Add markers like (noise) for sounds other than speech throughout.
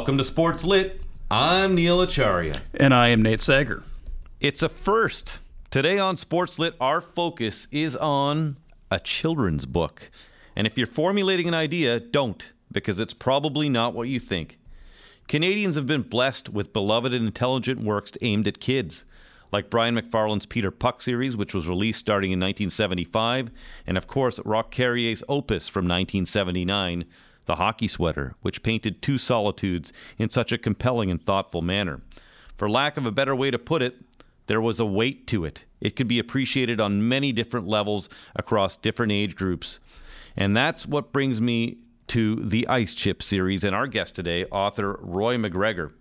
Welcome to Sports Lit. I'm Neil Acharya. And I am Nate Sager. It's a first. Today on Sports Lit, our focus is on a children's book. And if you're formulating an idea, don't, because it's probably not what you think. Canadians have been blessed with beloved and intelligent works aimed at kids, like Brian McFarlane's Peter Puck series, which was released starting in 1975, and of course, Roch Carrier's Opus from 1979 the hockey sweater, which painted two solitudes in such a compelling and thoughtful manner. For lack of a better way to put it, there was a weight to it. It could be appreciated on many different levels across different age groups. And that's what brings me to the Ice Chip series and our guest today, author Roy MacGregor.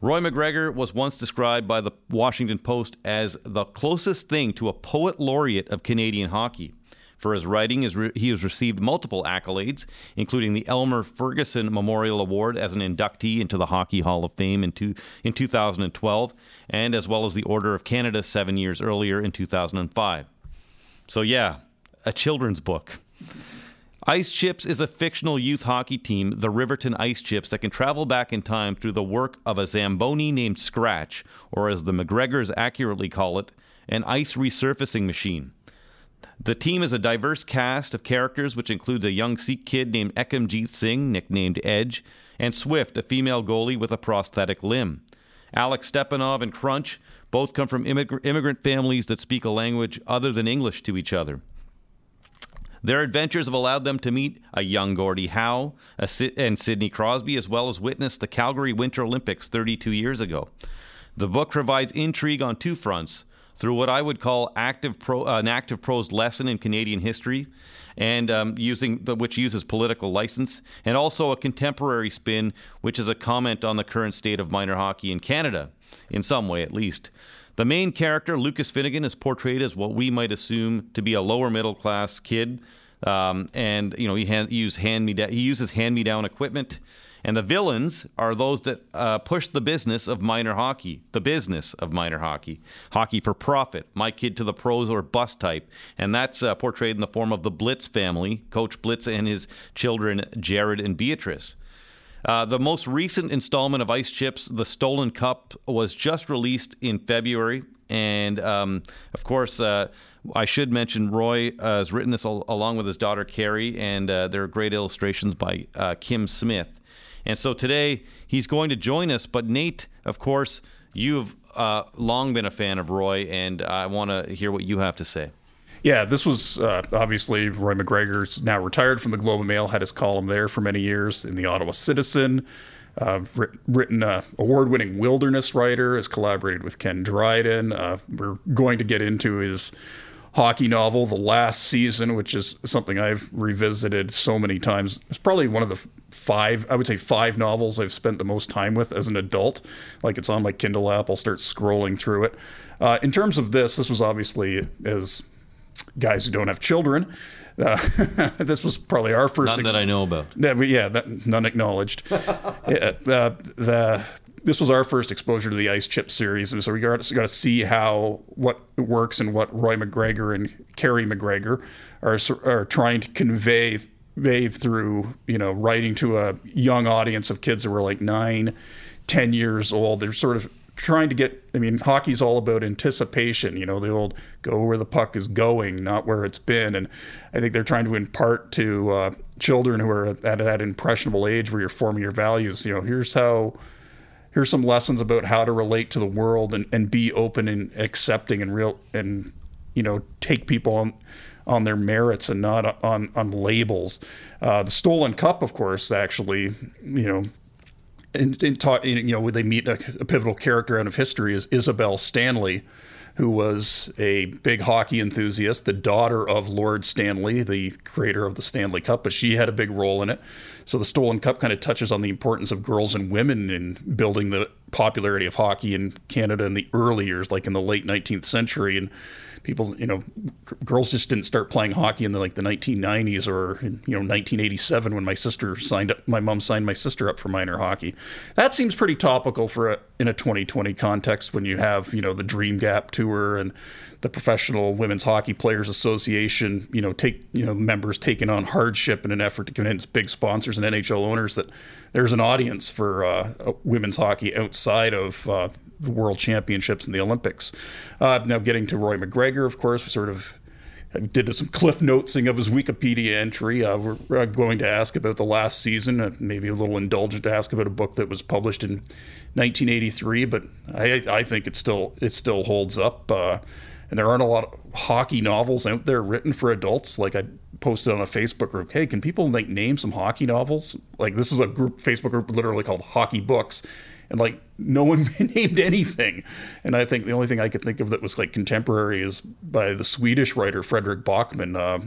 Roy MacGregor was once described by the Washington Post as the closest thing to a poet laureate of Canadian hockey. For his writing, he has received multiple accolades, including the Elmer Ferguson Memorial Award as an inductee into the Hockey Hall of Fame in, two, in 2012, and as well as the Order of Canada seven years earlier in 2005. So, yeah, a children's book. Ice Chips is a fictional youth hockey team, the Riverton Ice Chips, that can travel back in time through the work of a Zamboni named Scratch, or as the MacGregors accurately call it, an ice resurfacing machine. The team is a diverse cast of characters, which includes a young Sikh kid named Ekimjeet Singh, nicknamed Edge, and Swift, a female goalie with a prosthetic limb. Alex Stepanov and Crunch both come from immig- immigrant families that speak a language other than English to each other. Their adventures have allowed them to meet a young Gordie Howe and Sidney Crosby, as well as witness the Calgary Winter Olympics 32 years ago. The book provides intrigue on two fronts through what I would call active pro, uh, an active prose lesson in Canadian history, and um, using the, which uses political license, and also a contemporary spin, which is a comment on the current state of minor hockey in Canada, in some way at least. The main character, Lucas Finnegan, is portrayed as what we might assume to be a lower middle class kid, um, and you know he, hand, he, hand me he uses hand me down equipment. And the villains are those that uh, push the business of minor hockey, the business of minor hockey, hockey for profit, my kid to the pros or bust type. And that's uh, portrayed in the form of the Blitz family, Coach Blitz and his children, Jared and Beatrice. Uh, the most recent installment of Ice Chips, The Stolen Cup, was just released in February. And um, of course, uh, I should mention Roy uh, has written this al- along with his daughter Kerry, and uh, there are great illustrations by uh, Kim Smith. And so today he's going to join us. But Nate, of course, you've uh, long been a fan of Roy, and I want to hear what you have to say. Yeah, this was uh, obviously Roy MacGregor's now retired from the Globe and Mail, had his column there for many years in the Ottawa Citizen. Uh, written uh, award-winning wilderness writer, has collaborated with Ken Dryden. Uh, we're going to get into his hockey novel, The Last Season, which is something I've revisited so many times. It's probably one of the five, I would say five novels I've spent the most time with as an adult. Like it's on my Kindle app, I'll start scrolling through it. Uh, in terms of this, this was obviously as guys who don't have children. Uh, (laughs) this was probably our first. None ex- that I know about. That, yeah, that, none acknowledged. (laughs) yeah, uh, the this was our first exposure to the Ice Chip series, and so we got, got to see how what works and what Roy MacGregor and Kerry MacGregor are are trying to convey convey through you know writing to a young audience of kids that were like nine, ten years old. They're sort of trying to get i mean hockey's all about anticipation you know the old go where the puck is going not where it's been and i think they're trying to impart to uh, children who are at that impressionable age where you're forming your values you know here's how here's some lessons about how to relate to the world and, and be open and accepting and real and you know take people on on their merits and not on on labels. Uh, the stolen cup, of course, actually, you know. And, and talk, you know, they meet a, a pivotal character out of history is Isabel Stanley, who was a big hockey enthusiast, the daughter of Lord Stanley, the creator of the Stanley Cup, but she had a big role in it. So the Stolen Cup kind of touches on the importance of girls and women in building the popularity of hockey in Canada in the early years, like in the late 19th century. And people, you know, girls just didn't start playing hockey in the like the 1990s or you know 1987 when my sister signed up, my mom signed my sister up for minor hockey. That seems pretty topical for a, in a 2020 context when you have you know the Dream Gap tour and the Professional Women's Hockey Players Association, you know, take you know members taking on hardship in an effort to convince big sponsors and NHL owners that there's an audience for uh, women's hockey outside of uh, the World Championships and the Olympics. Uh, now, getting to Roy MacGregor, of course, sort of did some cliff notesing of his Wikipedia entry. Uh, we're going to ask about the last season, uh, maybe a little indulgent to ask about a book that was published in 1983, but I, I think it still it still holds up. Uh, and there aren't a lot of hockey novels out there written for adults. Like I posted on a Facebook group, hey, can people like name some hockey novels? Like this is a group Facebook group literally called Hockey Books, and like no one (laughs) named anything. And I think the only thing I could think of that was like contemporary is by the Swedish writer Fredrik Backman. Uh,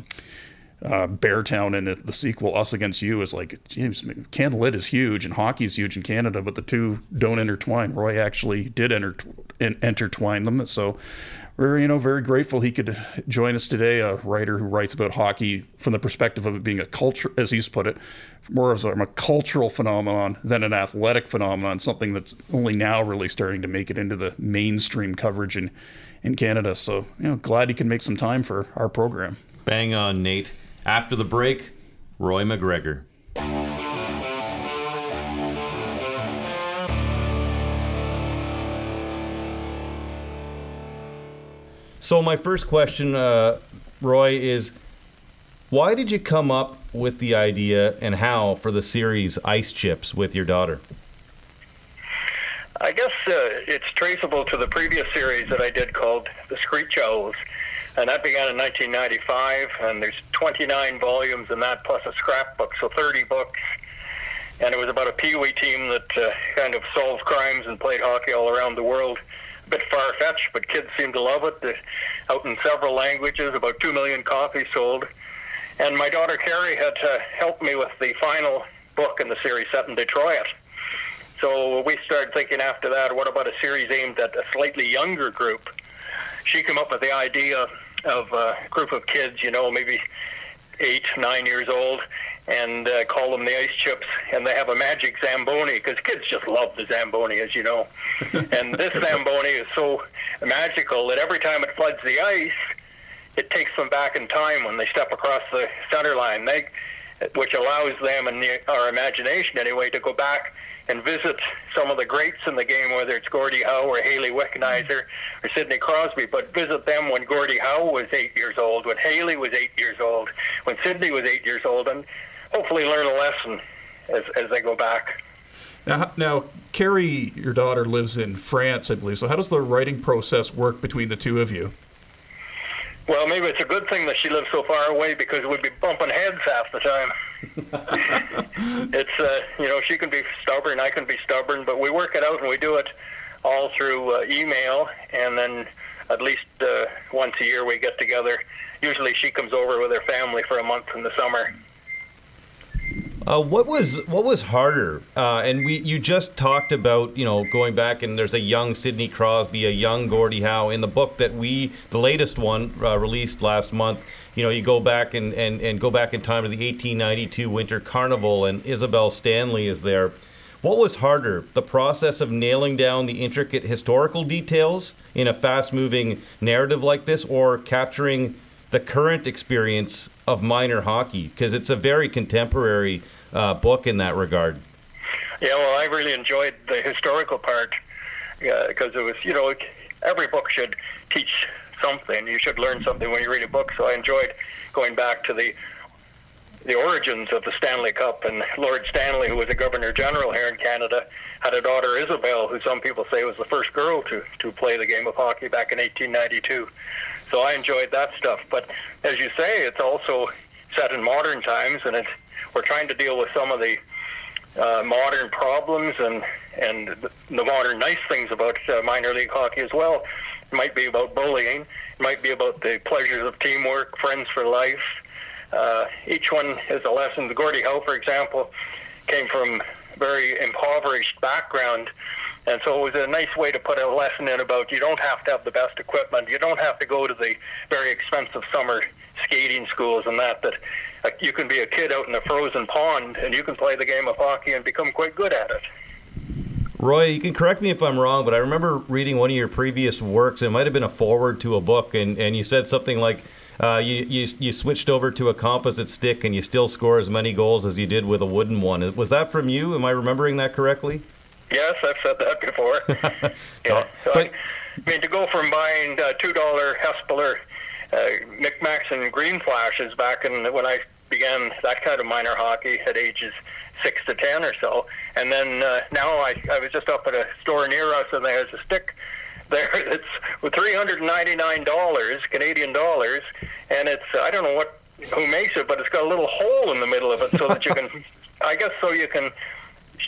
uh, Beartown and the sequel Us Against You is like James CanLit is huge and hockey is huge in Canada, but the two don't intertwine. Roy actually did enter, intertwine them, so we're you know very grateful he could join us today. A writer who writes about hockey from the perspective of it being a culture, as he's put it, more of a, a cultural phenomenon than an athletic phenomenon. Something that's only now really starting to make it into the mainstream coverage in in Canada. So you know, glad he can make some time for our program. Bang on, Nate. After the break, Roy MacGregor. So, my first question, uh, Roy, is why did you come up with the idea and how for the series Ice Chips with your daughter? I guess uh, it's traceable to the previous series that I did called The Screech Owls and that began in 1995. And there's 29 volumes in that, plus a scrapbook, so 30 books. And it was about a peewee team that uh, kind of solved crimes and played hockey all around the world. A bit far-fetched, but kids seem to love it. They're out in several languages, about two million copies sold. And my daughter Kerry had uh, helped me with the final book in the series set in Detroit. So we started thinking after that, what about a series aimed at a slightly younger group? She came up with the idea of a group of kids, you know, maybe eight, nine years old, and uh, call them the ice chips. And they have a magic Zamboni because kids just love the Zamboni, as you know. (laughs) and this Zamboni is so magical that every time it floods the ice, it takes them back in time when they step across the center line. They, which allows them and the, our imagination anyway to go back and visit some of the greats in the game, whether it's Gordie Howe or Hayley Wickenheiser or Sidney Crosby, but visit them when Gordie Howe was eight years old, when Hayley was eight years old, when Sidney was eight years old, and hopefully learn a lesson as, as they go back. Now, now, Kerry, your daughter, lives in France, I believe. So, how does the writing process work between the two of you? Well, maybe it's a good thing that she lives so far away because we'd be bumping heads half the time. (laughs) it's uh, you know she can be stubborn, I can be stubborn, but we work it out and we do it all through uh, email, and then at least uh, once a year we get together. Usually she comes over with her family for a month in the summer. Uh, what was what was harder? Uh, and we you just talked about you know going back and there's a young Sidney Crosby, a young Gordie Howe in the book that we the latest one uh, released last month. You know you go back and, and, and go back in time to the 1892 Winter Carnival and Isabel Stanley is there. What was harder, the process of nailing down the intricate historical details in a fast-moving narrative like this, or capturing the current experience of minor hockey because it's a very contemporary uh, book in that regard. Yeah, well, I really enjoyed the historical part because it was, you know, every book should teach something. You should learn something when you read a book. So I enjoyed going back to the the origins of the Stanley Cup. And Lord Stanley, who was a Governor General here in Canada, had a daughter, Isabel, who some people say was the first girl to, to play the game of hockey back in 1892. So I enjoyed that stuff. But as you say, it's also set in modern times, and it's, we're trying to deal with some of the uh, modern problems and and the modern nice things about uh, minor league hockey as well. It might be about bullying. It might be about the pleasures of teamwork, friends for life. Uh, each one is a lesson. The Gordie Howe, for example, came from very impoverished background and so it was a nice way to put a lesson in about you don't have to have the best equipment. You don't have to go to the very expensive summer skating schools and that. That uh, you can be a kid out in a frozen pond and you can play the game of hockey and become quite good at it. Roy, you can correct me if I'm wrong, but I remember reading one of your previous works. It might have been a forward to a book, and, and you said something like uh, you, you you switched over to a composite stick and you still score as many goals as you did with a wooden one. Was that from you? Am I remembering that correctly? Yes, I've said that before. (laughs) yeah. (laughs) So but, I mean, to go from buying uh, two dollar Hespeler uh, Micmacs and Green Flashes back in when I began that kind of minor hockey at ages six to ten or so, and then uh, now I I was just up at a store near us and there's a stick there (laughs) it's with three hundred ninety nine dollars Canadian dollars, and it's I don't know what who makes it, but it's got a little hole in the middle of it so that you can, (laughs) I guess, so you can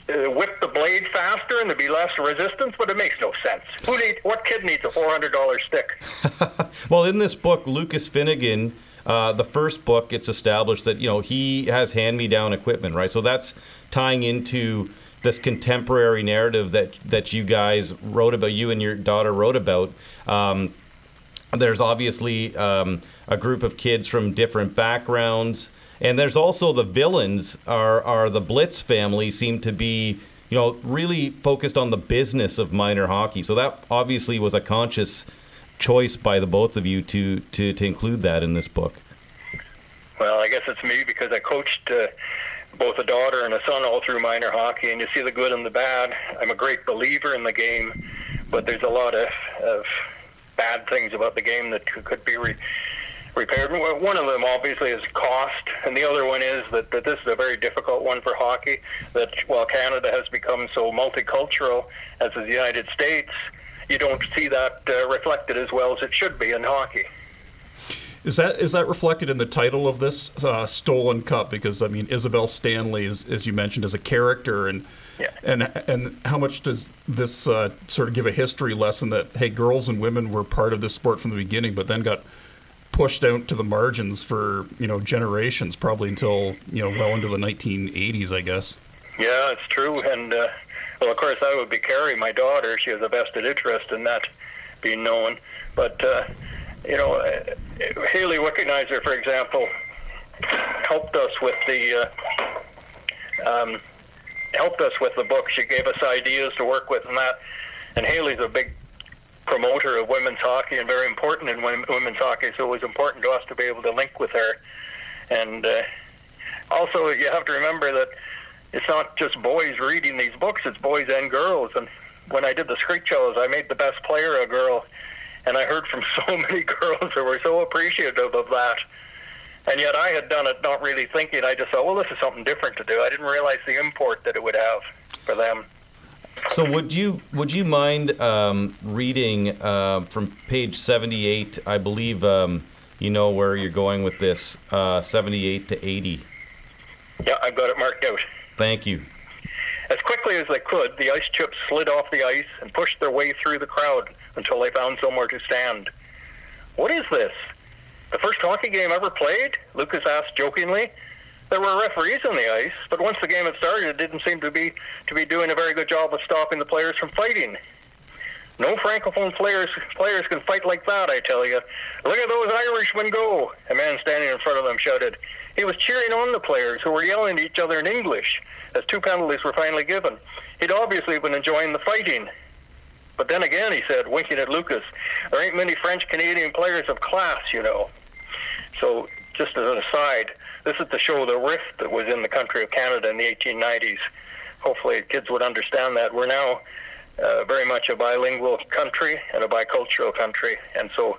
uh, whip the blade faster and there'd be less resistance, but it makes no sense. Who need, what kid needs a $400 stick? (laughs) well, in this book, Lucas Finnegan, uh, the first book, it's established that, you know, he has hand-me-down equipment, right? So that's tying into this contemporary narrative that, that you guys wrote about, you and your daughter wrote about. Um, there's obviously um, a group of kids from different backgrounds. And there's also the villains are are the Blitz family seem to be you know really focused on the business of minor hockey. So that obviously was a conscious choice by the both of you to to to include that in this book. Well, I guess it's me because I coached. Uh, both a daughter and a son all through minor hockey, and you see the good and the bad. I'm a great believer in the game, but there's a lot of, of bad things about the game that could, be re- repaired. One of them obviously is cost, and the other one is that, that this is a very difficult one for hockey. That while Canada has become so multicultural as is the United States, you don't see that uh, reflected as well as it should be in hockey. Is that is that reflected in the title of this uh, stolen cup? Because I mean, Isabel Stanley, is, as you mentioned, is a character, and yeah. and and how much does this uh, sort of give a history lesson that hey, girls and women were part of this sport from the beginning, but then got pushed out to the margins for you know generations, probably until you know well into the 1980s, I guess. Yeah, it's true, and uh, well, of course, that would be Kerry, my daughter. She has a vested interest in that being known, but uh, you know, uh, Hayley Wickenheiser, for example, helped us with the. Uh, um, helped us with the book. She gave us ideas to work with and that. And Hayley's a big promoter of women's hockey and very important in women's hockey, so it was important to us to be able to link with her. And uh, also, you have to remember that it's not just boys reading these books; it's boys and girls. And when I did the Screech Owls, I made the best player a girl, and I heard from (laughs) so many girls who were so appreciative of that. And yet, I had done it not really thinking. I just thought, well, this is something different to do. I didn't realize the import that it would have for them. So would you would you mind um, reading uh, from page seventy eight? I believe um, you know where you're going with this. Uh, seventy eight to eighty. Yeah, I've got it marked out. Thank you. As quickly as they could, the ice chips slid off the ice and pushed their way through the crowd until they found somewhere to stand. What is this? The first hockey game ever played? Lucas asked jokingly. There were referees on the ice, but once the game had started, it didn't seem to be to be doing a very good job of stopping the players from fighting. No francophone players players can fight like that, I tell you. Look at those Irishmen go! A man standing in front of them shouted. He was cheering on the players who were yelling at each other in English as two penalties were finally given. He'd obviously been enjoying the fighting. But then again, he said, winking at Lucas, there ain't many French Canadian players of class, you know. So, just as an aside, this is to show the rift that was in the country of Canada in the 1890s. Hopefully, kids would understand that. We're now uh, very much a bilingual country and a bicultural country, and so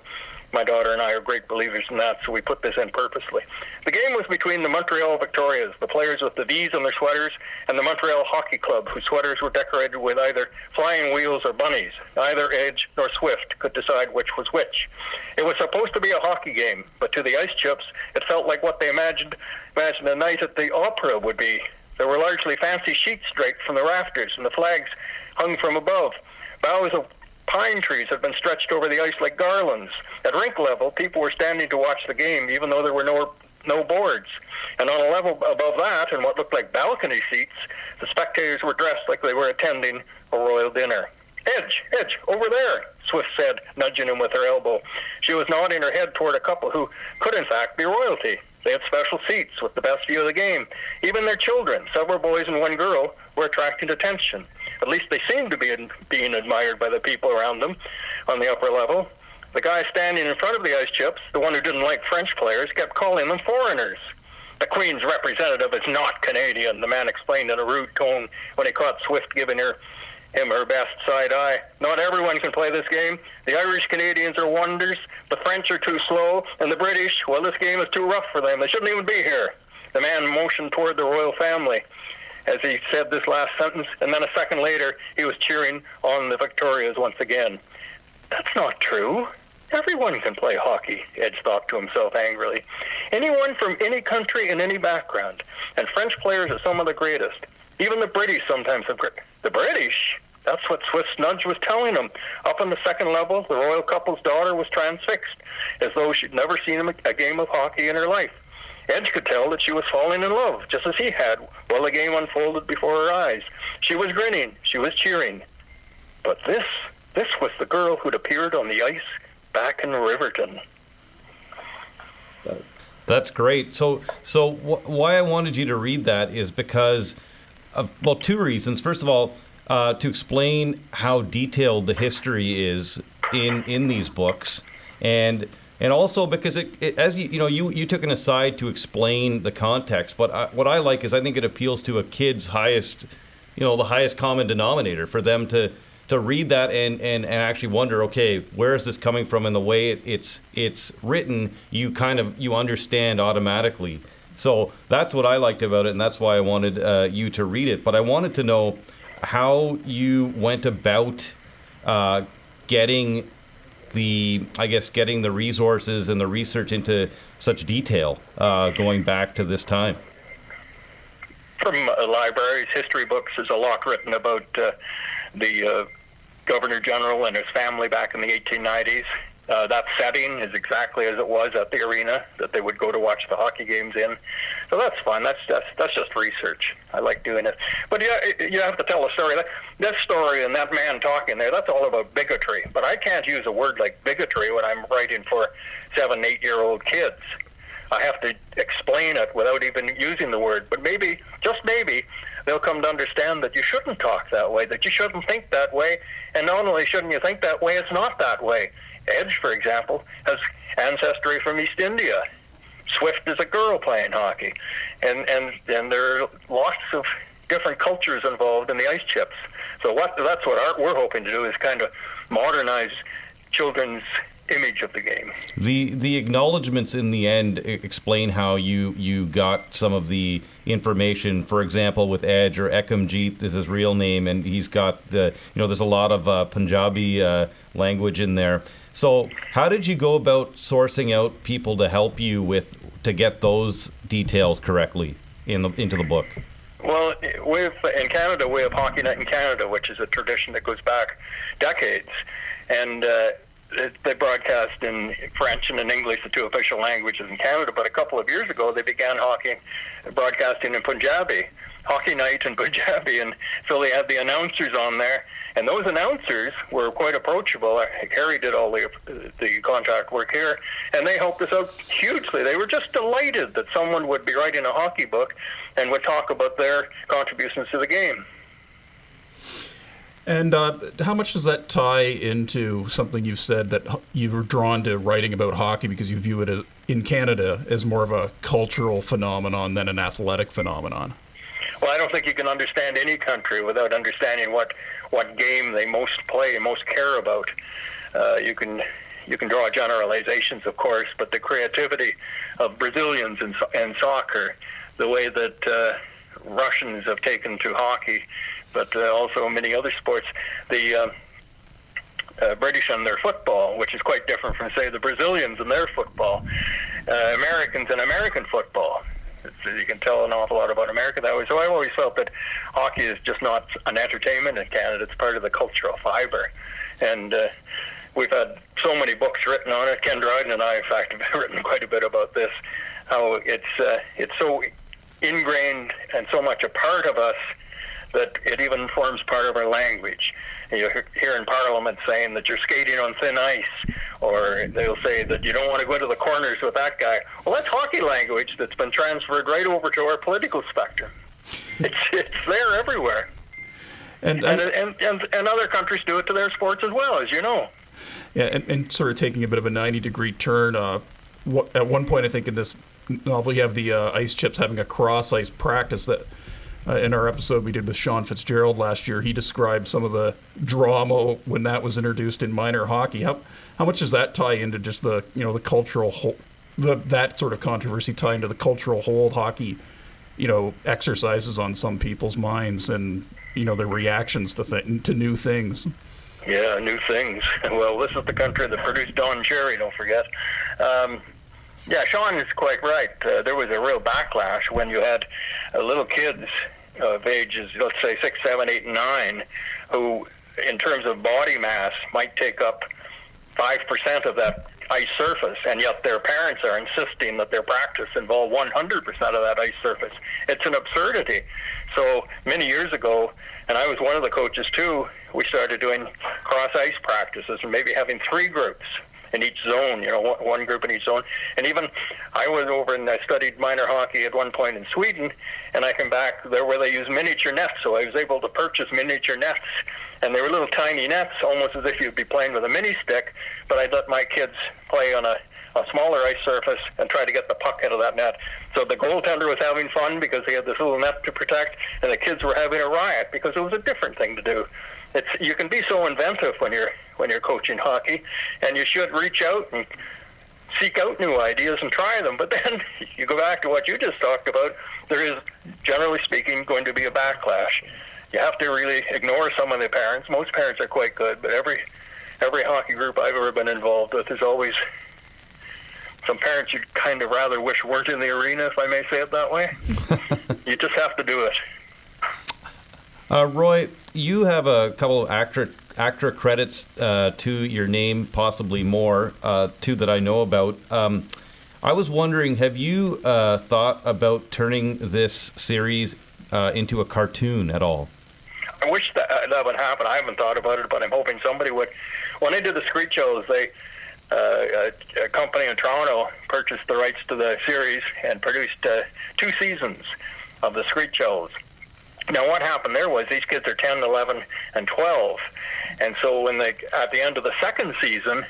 my daughter and I are great believers in that, so we put this in purposely. The game was between the Montreal Victorias, the players with the V's on their sweaters, and the Montreal Hockey Club, whose sweaters were decorated with either flying wheels or bunnies. Neither Edge nor Swift could decide which was which. It was supposed to be a hockey game, but to the Ice Chips, it felt like what they imagined, imagined a night at the opera would be. There were largely fancy sheets draped from the rafters, and the flags hung from above. Boughs of pine trees had been stretched over the ice like garlands. At rink level, people were standing to watch the game, even though there were no no boards. And on a level above that, in what looked like balcony seats, the spectators were dressed like they were attending a royal dinner. Edge, Edge, over there, Swift said, nudging him with her elbow. She was nodding her head toward a couple who could, in fact, be royalty. They had special seats with the best view of the game. Even their children, several boys and one girl, were attracting attention. At least they seem to be being admired by the people around them on the upper level. The guy standing in front of the ice chips, the one who didn't like French players, kept calling them foreigners. The Queen's representative is not Canadian, the man explained in a rude tone when he caught Swift giving her him her best side eye. Not everyone can play this game. The Irish Canadians are wonders, the French are too slow, and the British, well, this game is too rough for them. They shouldn't even be here. The man motioned toward the royal family as he said this last sentence, and then a second later, he was cheering on the Victorias once again. That's not true. Everyone can play hockey, Edge thought to himself angrily. Anyone from any country and any background. And French players are some of the greatest. Even the British sometimes have great. The British? That's what Swift's Nudge was telling him. Up on the second level, the royal couple's daughter was transfixed, as though she'd never seen a game of hockey in her life. Edge could tell that she was falling in love, just as he had, while the game unfolded before her eyes. She was grinning. She was cheering. But this, this was the girl who'd appeared on the ice back in Riverton. That's great. So, so wh- why I wanted you to read that is because of well, two reasons. First of all, uh, to explain how detailed the history is in in these books, and and also because it, it, as you you know you you took an aside to explain the context. But I, what I like is I think it appeals to a kid's highest, you know, the highest common denominator for them to to read that and, and, and actually wonder, okay, where is this coming from? And the way it, it's it's written, you kind of you understand automatically. So that's what I liked about it, and that's why I wanted uh, you to read it. But I wanted to know how you went about uh, getting the, I guess, getting the resources and the research into such detail uh, going back to this time. From uh, libraries, history books, there's a lot written about uh, the uh, Governor General and his family back in the 1890s. Uh, that setting is exactly as it was at the arena that they would go to watch the hockey games in. So that's fun. That's that's that's just research. I like doing it. But yeah, you have to tell a story. That, that story and that man talking there, that's all about bigotry. But I can't use a word like bigotry when I'm writing for seven, eight-year-old kids. I have to explain it without even using the word. But maybe, just maybe, they'll come to understand that you shouldn't talk that way, that you shouldn't think that way, and not only shouldn't you think that way, it's not that way. Edge, for example, has ancestry from East India. Swift is a girl playing hockey, and and and there are lots of different cultures involved in the ice chips. So what that's what art we're hoping to do is kind of modernize children's image of the game. The the acknowledgments in the end explain how you you got some of the information. For example, with Edge or Ekhamjeet is his real name, and he's got the you know there's a lot of uh, Punjabi uh, language in there. So how did you go about sourcing out people to help you with to get those details correctly in the into the book? Well, in Canada we have Hockey Night in Canada, which is a tradition that goes back decades, and. Uh, they broadcast in French and in English, the two official languages in Canada. But a couple of years ago, they began hockey broadcasting in Punjabi, hockey night in Punjabi, and so they had the announcers on there. And those announcers were quite approachable. Harry did all the the contract work here, and they helped us out hugely. They were just delighted that someone would be writing a hockey book and would talk about their contributions to the game. And uh, how much does that tie into something you've said that you were drawn to writing about hockey because you view it as, in Canada as more of a cultural phenomenon than an athletic phenomenon? Well, I don't think you can understand any country without understanding what what game they most play, and most care about. Uh, you can you can draw generalizations, of course, but the creativity of Brazilians in soccer, the way that uh, Russians have taken to hockey but uh, also many other sports. The uh, uh, British and their football, which is quite different from, say, the Brazilians and their football. Uh, Americans and American football. It's, you can tell an awful lot about America that way. So I've always felt that hockey is just not an entertainment in Canada. It's part of the cultural fiber. And uh, we've had so many books written on it. Ken Dryden and I, in fact, (laughs) have written quite a bit about this. How it's uh, it's so ingrained and so much a part of us that it even forms part of our language. You hear in Parliament saying that you're skating on thin ice, or they'll say that you don't want to go into the corners with that guy. Well, that's hockey language that's been transferred right over to our political spectrum. It's (laughs) it's there everywhere. And, and, and, and, and other countries do it to their sports as well, as you know. Yeah, and, and sort of taking a bit of a 90 degree turn. Uh, what, at one point, I think in this novel, you have the uh, ice chips having a cross ice practice that. Uh, in our episode we did with Sean Fitzgerald last year, he described some of the drama when that was introduced in minor hockey. How how much does that tie into just the you know the cultural whole, the that sort of controversy tie into the cultural hold hockey, you know, exercises on some people's minds and you know their reactions to th- to new things. Yeah, new things. (laughs) Well, this is the country that produced Don Cherry. Don't forget. Um, yeah, Sean is quite right. Uh, there was a real backlash when you had uh, little kids of ages, let's say six, seven, eight, nine, who, in terms of body mass, might take up five percent of that ice surface, and yet their parents are insisting that their practice involve 100% of that ice surface. It's an absurdity. So many years ago, and I was one of the coaches too, we started doing cross ice practices and maybe having three groups in each zone, you know, one group in each zone. And even I was over and I studied minor hockey at one point in Sweden, and I came back there where they use miniature nets, so I was able to purchase miniature nets. And they were little tiny nets, almost as if you'd be playing with a mini stick, but I'd let my kids play on a a smaller ice surface and try to get the puck into that net. So the goaltender was having fun because he had this little net to protect, and the kids were having a riot because it was a different thing to do. It's you can be so inventive when you're when you're coaching hockey, and you should reach out and seek out new ideas and try them. But (laughs) then you go back to what you just talked about. There is, generally speaking, going to be a backlash. You have to really ignore some of the parents. Most parents are quite good, but every every hockey group I've ever been involved with is always some parents you kind of rather wish weren't in the arena, if I may say it that way. (laughs) you just have to do it. Uh, Roy, you have a couple of actor actor credits uh, to your name, possibly more, uh, two that I know about. Um, I was wondering, have you uh, thought about turning this series uh, into a cartoon at all? I wish that uh, that would happen. I haven't thought about it, but I'm hoping somebody would. When I did the Screech Owls, they uh, a, a, company in Toronto purchased the rights to the series and produced uh, two seasons of the Screech Owls. Now, what happened there was these kids are 10, 11, and 12, and so when they at the end of the second season,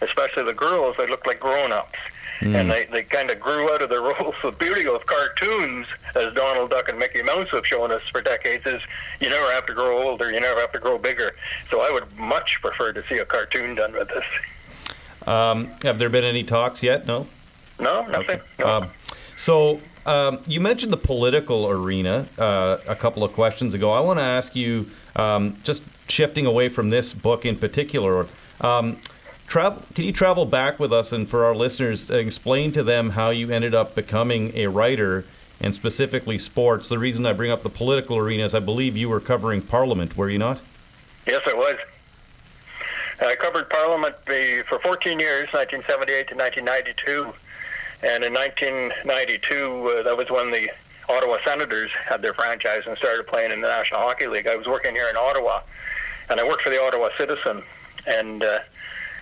especially the girls, they looked like grown-ups. Mm. And they, they kind of grew out of their (laughs) roles. The beauty of cartoons, as Donald Duck and Mickey Mouse have shown us for decades, is you never have to grow older, you never have to grow bigger. So I would much prefer to see a cartoon done with this. Um, have there been any talks yet? No. No, nothing. Okay. No. Um, so um, you mentioned the political arena uh, a couple of questions ago. I want to ask you, um, just shifting away from this book in particular. Um, travel, can you travel back with us and for our listeners, explain to them how you ended up becoming a writer and specifically sports? The reason I bring up the political arena is I believe you were covering Parliament, were you not? Yes, I was. I covered Parliament for 14 years, 1978 to 1992. And in 1992, uh, that was when the Ottawa Senators had their franchise and started playing in the National Hockey League. I was working here in Ottawa, and I worked for the Ottawa Citizen. And uh,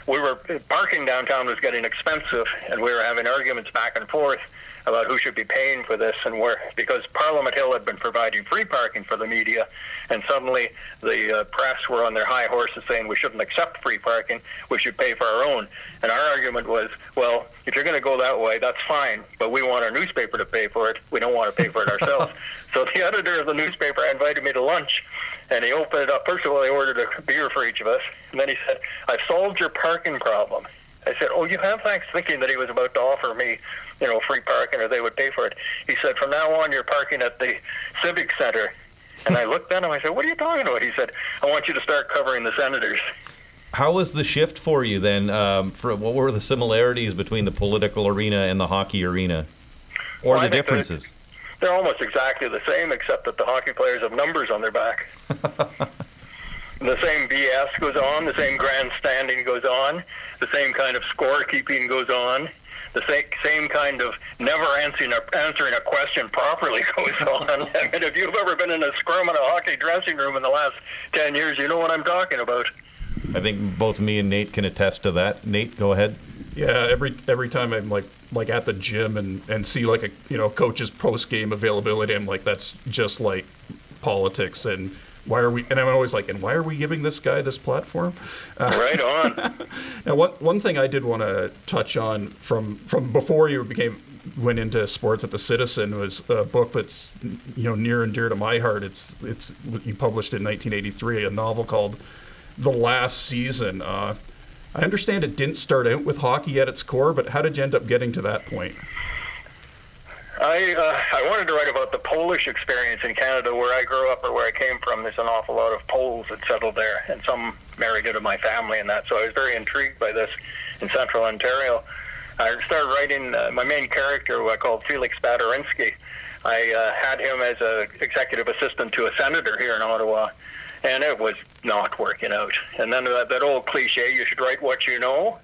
we were parking downtown was getting expensive, and we were having arguments back and forth about who should be paying for this and where, because Parliament Hill had been providing free parking for the media, and suddenly the uh, press were on their high horses saying we shouldn't accept free parking, we should pay for our own. And our argument was, well, if you're going to go that way, that's fine, but we want our newspaper to pay for it. We don't want to pay for it ourselves. (laughs) so the editor of the newspaper invited me to lunch, and he opened it up. First of all, he ordered a beer for each of us, and then he said, I've solved your parking problem. I said, "Oh, you have?" Thanks, thinking that he was about to offer me you know, free parking or they would pay for it. He said, from now on, you're parking at the Civic Center. And I looked at him. I said, "What are you talking about?" He said, "I want you to start covering the senators." How was the shift for you then? Um, for what were the similarities between the political arena and the hockey arena, or well, the differences? They're, they're almost exactly the same, except that the hockey players have numbers on their back. (laughs) the same BS goes on, the same grandstanding goes on, the same kind of scorekeeping goes on the same, same kind of never answering a, answering a question properly (laughs) goes on. I mean, if you've ever been in a scrum in a hockey dressing room in the last 10 years, you know what I'm talking about. I think both me and Nate can attest to that. Nate, go ahead. Yeah, every every time I'm like like at the gym and, and see like a you know coach's post game availability, I'm like that's just like politics and why are we? And I'm always like, and why are we giving this guy this platform? Uh, right on. (laughs) now, one one thing I did want to touch on from from before you became went into sports at the Citizen was a book that's you know near and dear to my heart. It's it's you published in 1983 a novel called The Last Season. Uh, I understand it didn't start out with hockey at its core, but how did you end up getting to that point? I uh, I wanted to write about the Polish experience in Canada, where I grew up or where I came from. There's an awful lot of Poles that settled there, and some married into my family and that. So I was very intrigued by this in Central Ontario. I started writing uh, my main character, who I called Felix Batterinski. I uh, had him as an executive assistant to a senator here in Ottawa, and it was not working out. And then that, that old cliche, you should write what you know.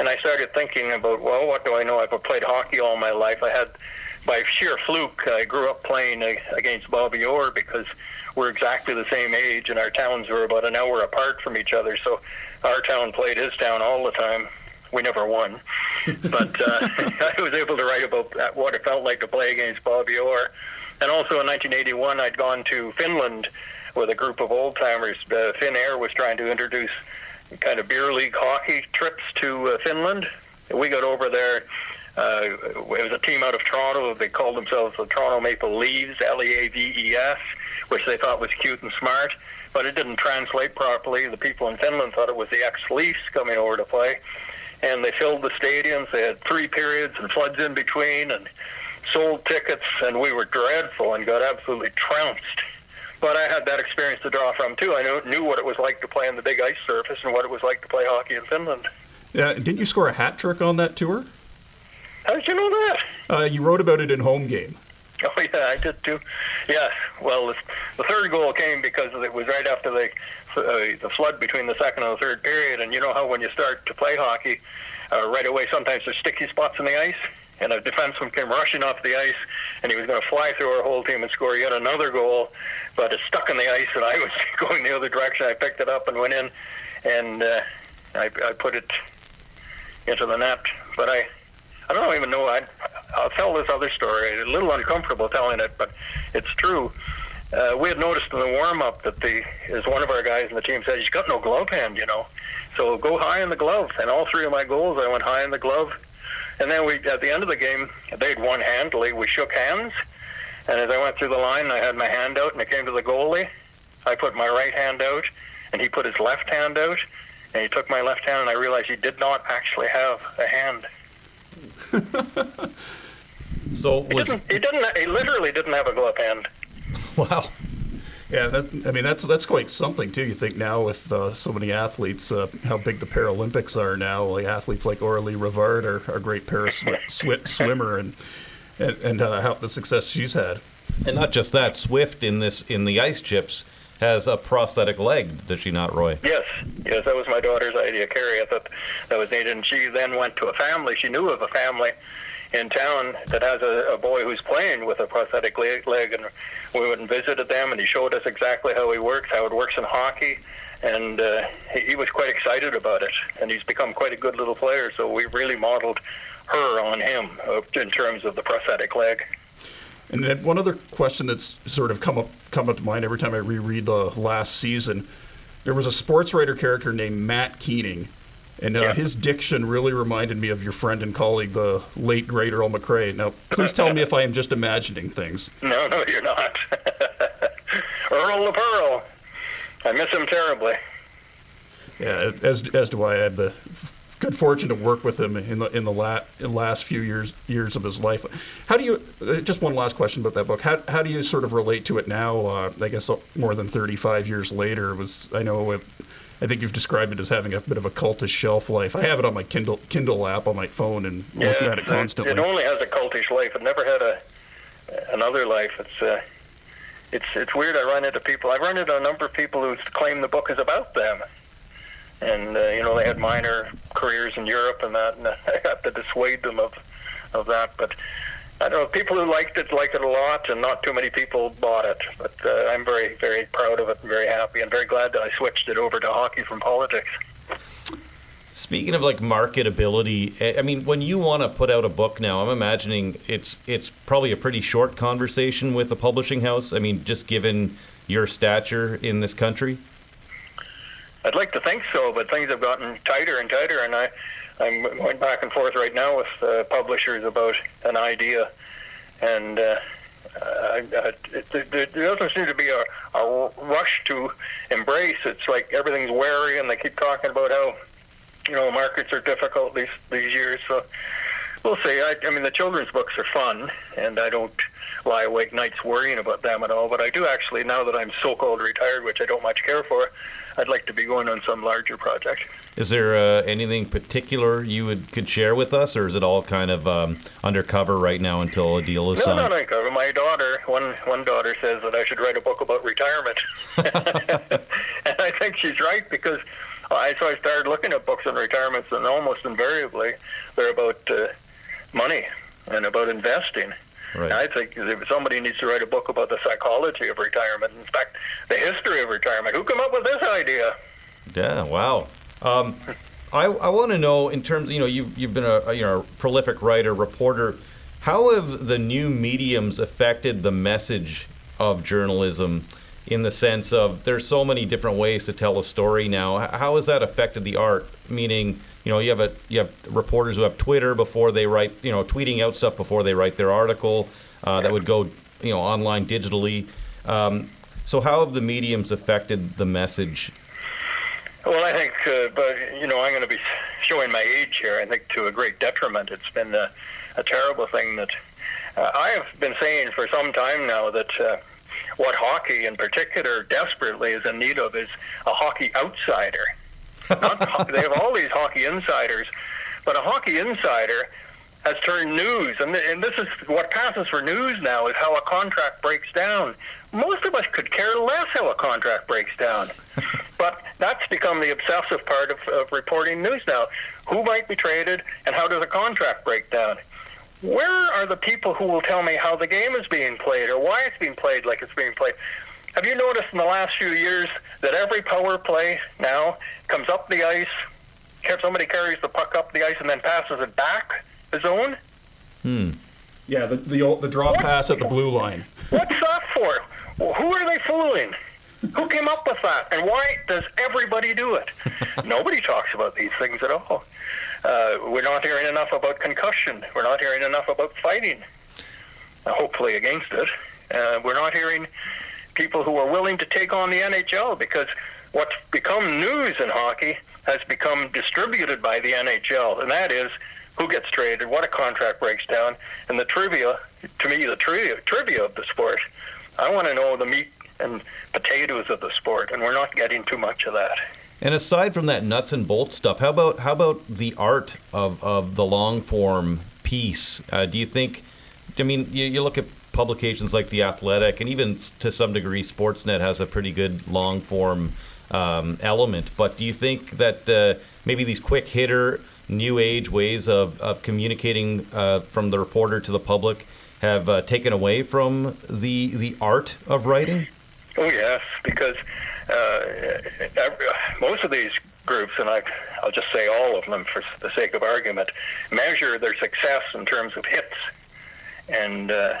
And I started thinking about, well, what do I know? I've played hockey all my life. I had, by sheer fluke, I grew up playing against Bobby Orr because we're exactly the same age, and our towns were about an hour apart from each other. So our town played his town all the time. We never won, (laughs) but uh, (laughs) I was able to write about what it felt like to play against Bobby Orr. And also in 1981, I'd gone to Finland with a group of old timers. Uh, Finnair was trying to introduce kind of beer league hockey trips to uh, Finland. We got over there. Uh, it was a team out of Toronto. They called themselves the Toronto Maple Leaves, L-E-A-V-E-S, which they thought was cute and smart, but it didn't translate properly. The people in Finland thought it was the ex-Leafs coming over to play, and they filled the stadiums. They had three periods and floods in between, and sold tickets, and we were dreadful and got absolutely trounced but I had that experience to draw from too. I knew, knew what it was like to play on the big ice surface and what it was like to play hockey in Finland. Yeah, didn't you score a hat trick on that tour? How did you know that? Uh, you wrote about it in home game. Oh yeah, I did too. Yeah, well, the, the third goal came because it was right after the uh, the flood between the second and the third period, and you know how when you start to play hockey, uh, right away sometimes there's sticky spots in the ice and a defenseman came rushing off the ice, and he was going to fly through our whole team and score yet another goal, but it stuck in the ice, and I was (laughs) going the other direction. I picked it up and went in, and uh, I, I put it into the net. But I, I don't even know. I, I'll tell this other story. A little uncomfortable telling it, but it's true. Uh, we had noticed in the warm-up that the as one of our guys in the team said, he's got no glove hand, you know. So go high in the glove. And all three of my goals, I went high in the glove and then we, at the end of the game, they'd won handily. We shook hands, and as I went through the line, I had my hand out, and it came to the goalie. I put my right hand out, and he put his left hand out, and he took my left hand, and I realized he did not actually have a hand. So was... he, didn't, he didn't. He literally didn't have a glove hand. Wow. Yeah, that, I mean that's that's quite something too. You think now with uh, so many athletes, uh, how big the Paralympics are now. Like athletes like Aurelie Rivard are, are a great Paris (laughs) sw- swimmer, and and, and uh, how the success she's had. And not just that, Swift in this in the ice chips has a prosthetic leg, does she not, Roy? Yes, yes, that was my daughter's idea, Kerry. I that was needed, and she then went to a family. She knew of a family in town that has a, a boy who's playing with a prosthetic leg, and we went and visited them, and he showed us exactly how he works, how it works in hockey, and uh, he, he was quite excited about it, and he's become quite a good little player. So we really modeled her on him uh, in terms of the prosthetic leg. And then one other question that's sort of come up come up to mind every time I reread the last season. There was a sports writer character named Matt Keating and uh, yeah. his diction really reminded me of your friend and colleague, the late great Earl McRae. Now, please tell me if I am just imagining things. (laughs) No, no, you're not. (laughs) Earl the Pearl. I miss him terribly. Yeah, as as do I. I had the good fortune to work with him in the in the la- in last few years years of his life. How do you? Uh, just one last question about that book. How how do you sort of relate to it now? Uh, I guess more than 35 years later. Was I know. It, I think you've described it as having a bit of a cultish shelf life. I have it on my Kindle Kindle app on my phone and yeah, looking at it constantly. It only has a cultish life. It never had a another life. It's uh, it's it's weird. I run into people. I've run into a number of people who claim the book is about them, and uh, you know they had minor careers in Europe and that, and (laughs) I have to dissuade them of of that. But I don't know. People who liked it liked it a lot, and not too many people bought it. But uh, I'm very, very proud of it and very happy and very glad that I switched it over to hockey from politics. Speaking of like marketability, I mean, when you want to put out a book now, I'm imagining it's it's probably a pretty short conversation with a publishing house. I mean, just given your stature in this country. I'd like to think so, but things have gotten tighter and tighter, and I I'm going back and forth right now with uh, publishers about an idea, and. Uh, uh, there, there doesn't seem to be a, a rush to embrace. It's like everything's wary, and they keep talking about how you know markets are difficult these these years. So we'll see. I, I mean, the children's books are fun, and I don't lie awake nights worrying about them at all. But I do actually, now that I'm so-called retired, which I don't much care for, I'd like to be going on some larger project. Is there uh, anything particular you would could share with us, or is it all kind of um, undercover right now until a deal is no, signed? No, not undercover. My daughter, one one daughter says that I should write a book about retirement, (laughs) and I think she's right because I so I started looking at books on retirements, and almost invariably they're about uh, money and about investing. Right. I think if somebody needs to write a book about the psychology of retirement, in fact, the history of retirement, who came up with this idea? Yeah, wow. Um, I, I want to know in terms, you know, you've you've been a, a you know a prolific writer, reporter. How have the new mediums affected the message of journalism? In the sense of there's so many different ways to tell a story now. How has that affected the art? Meaning, you know, you have a you have reporters who have Twitter before they write, you know, tweeting out stuff before they write their article uh, that would go, you know, online digitally. Um, so how have the mediums affected the message? Well, I think, uh, but you know, I'm going to be showing my age here. I think to a great detriment. It's been a, a terrible thing that uh, I have been saying for some time now that. Uh, what hockey in particular desperately is in need of is a hockey outsider not, they have all these hockey insiders, but a hockey insider has turned news, and, and this is what passes for news now is how a contract breaks down. Most of us could care less how a contract breaks down, (laughs) but that's become the obsessive part of, of reporting news now. Who might be traded, and how does a contract break down? Where are the people who will tell me how the game is being played or why it's being played like it's being played? Have you noticed in the last few years that every power play now comes up the ice, somebody carries the puck up the ice and then passes it back the zone? Hmm. Yeah, the the, old, the drop what? pass at the blue line. What's that for? Who are they fooling? Who came up with that? And why does everybody do it? (laughs) Nobody talks about these things at all. Uh, we're not hearing enough about concussion. We're not hearing enough about fighting, uh, hopefully against it. Uh, we're not hearing people who are willing to take on the NHL because what's become news in hockey has become distributed by the NHL, and that is who gets traded, what a contract breaks down, and the trivia, to me, the trivia, trivia of the sport. I want to know the meat and potatoes of the sport, and we're not getting too much of that. And aside from that nuts and bolts stuff, how about how about the art of, of the long form piece? Uh, do you think? I mean, you, you look at publications like The Athletic, and even to some degree, Sportsnet has a pretty good long form um, element. But do you think that uh, maybe these quick hitter, new age ways of, of communicating uh, from the reporter to the public have uh, taken away from the the art of writing? Oh yes, because uh, every, most of these groups, and I, I'll just say all of them for the sake of argument, measure their success in terms of hits. And uh,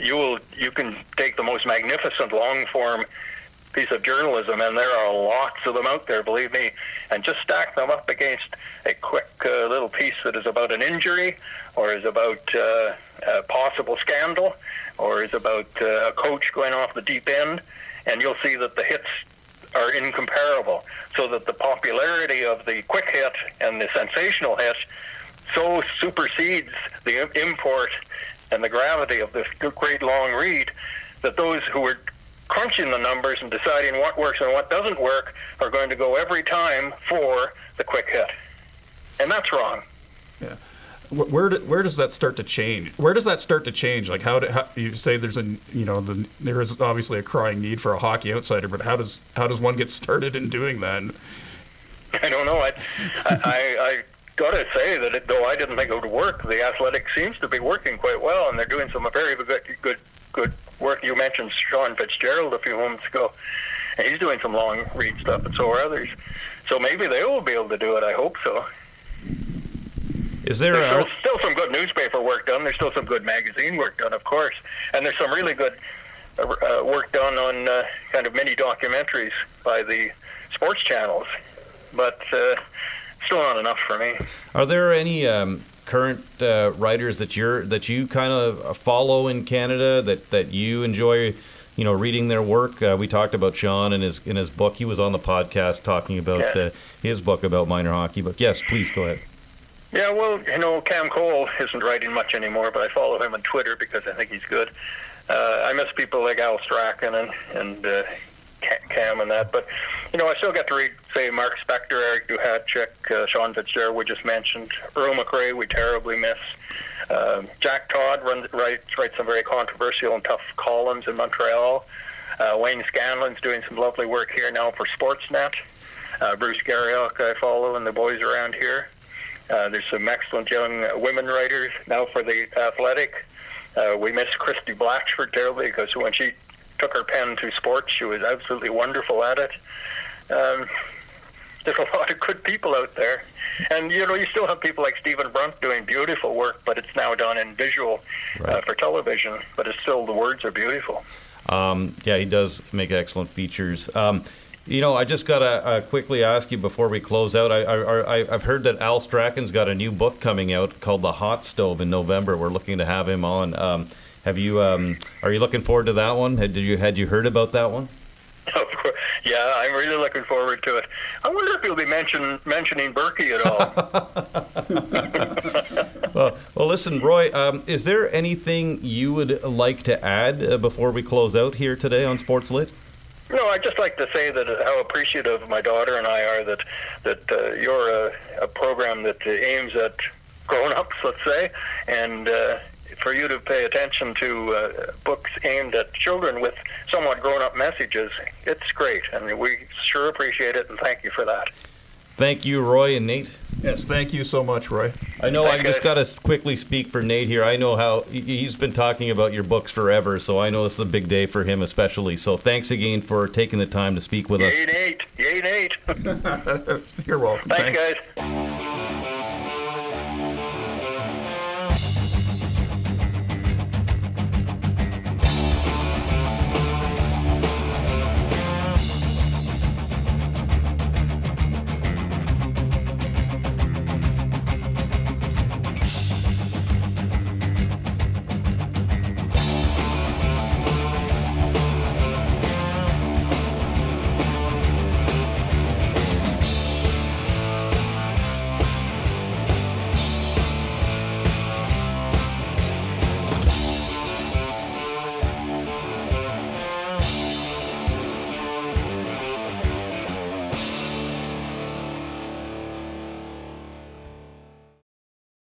you will you can take the most magnificent long form piece of journalism, and there are lots of them out there, believe me, and just stack them up against a quick uh, little piece that is about an injury, or is about uh, a possible scandal, or is about uh, a coach going off the deep end, and you'll see that the hits are incomparable. So that the popularity of the quick hit and the sensational hit so supersedes the import and the gravity of this great long read that those who are crunching the numbers and deciding what works and what doesn't work are going to go every time for the quick hit. And that's wrong. Yeah. Where do, where does that start to change? Where does that start to change? Like how, do, how you say there's a you know the, there is obviously a crying need for a hockey outsider, but how does how does one get started in doing that? I don't know. I I, I got to say that it, though I didn't think it would work, the athletic seems to be working quite well, and they're doing some very good, good, good work. You mentioned Sean Fitz-Gerald a few moments ago. and he's doing some long read stuff, and so are others. So maybe they will be able to do it. I hope so. Is there There's a, still, still some good newspaper work done. There's still some good magazine work done, of course, and there's some really good uh, uh, work done on uh, kind of mini documentaries by the sports channels, but uh, still not enough for me. are there any um, current uh, writers that you're that you kind of follow in Canada that that you enjoy? You know, reading their work. Uh, we talked about Sean in his in his book. He was on the podcast talking about Yeah. uh, his book about minor hockey. But yes, please go ahead. Yeah, well, you know, Cam Cole isn't writing much anymore, but I follow him on Twitter because I think he's good. Uh, I miss people like Al Strachan and, and uh, Cam and that, but, you know, I still get to read, say, Mark Spector, Eric Duhatschek, uh, Sean Fitz-Gerald, we just mentioned, Earl McRae, we terribly miss. Um Jack Todd runs, writes, writes some very controversial and tough columns in Montreal. Uh, Wayne Scanlon's doing some lovely work here now for Sportsnet. Uh, Bruce Garrioch I follow and the boys around here. Uh, there's some excellent young uh, women writers now for the Athletic. Uh, we miss Christie Blatchford terribly because when she took her pen to sports, she was absolutely wonderful at it. Um, there's a (laughs) lot of good people out there. And, you know, you still have people like Stephen Brunt doing beautiful work, but it's now done in visual uh, for television. But it's still, the words are beautiful. Um, yeah, he does make excellent features. Um, you know, I just gotta uh, quickly ask you before we close out. I, I, I, I've heard that Al Strachan's got a new book coming out called The Hot Stove in November. We're looking to have him on. Um, have you? Um, are you looking forward to that one? Had did you had you heard about that one? Of course. Yeah, I'm really looking forward to it. I wonder if you'll be mention, mentioning Burkie at all. (laughs) (laughs) Well, well, listen, Roy. Um, is there anything you would like to add uh, before we close out here today on Sports Lit? No, I'd just like to say that uh, how appreciative my daughter and I are that that uh, you're a, a program that aims at grown-ups, let's say, and uh, for you to pay attention to uh, books aimed at children with somewhat grown-up messages, it's great, and we sure appreciate it, and thank you for that. Thank you, Roy and Nate. Yes, thank you so much, Roy. I know I just got to quickly speak for Nate here. I know how he- he's been talking about your books forever, so I know this is a big day for him especially. So thanks again for taking the time to speak with us. Yay, Nate! Yay, Nate! (laughs) You're welcome. Thanks, guys.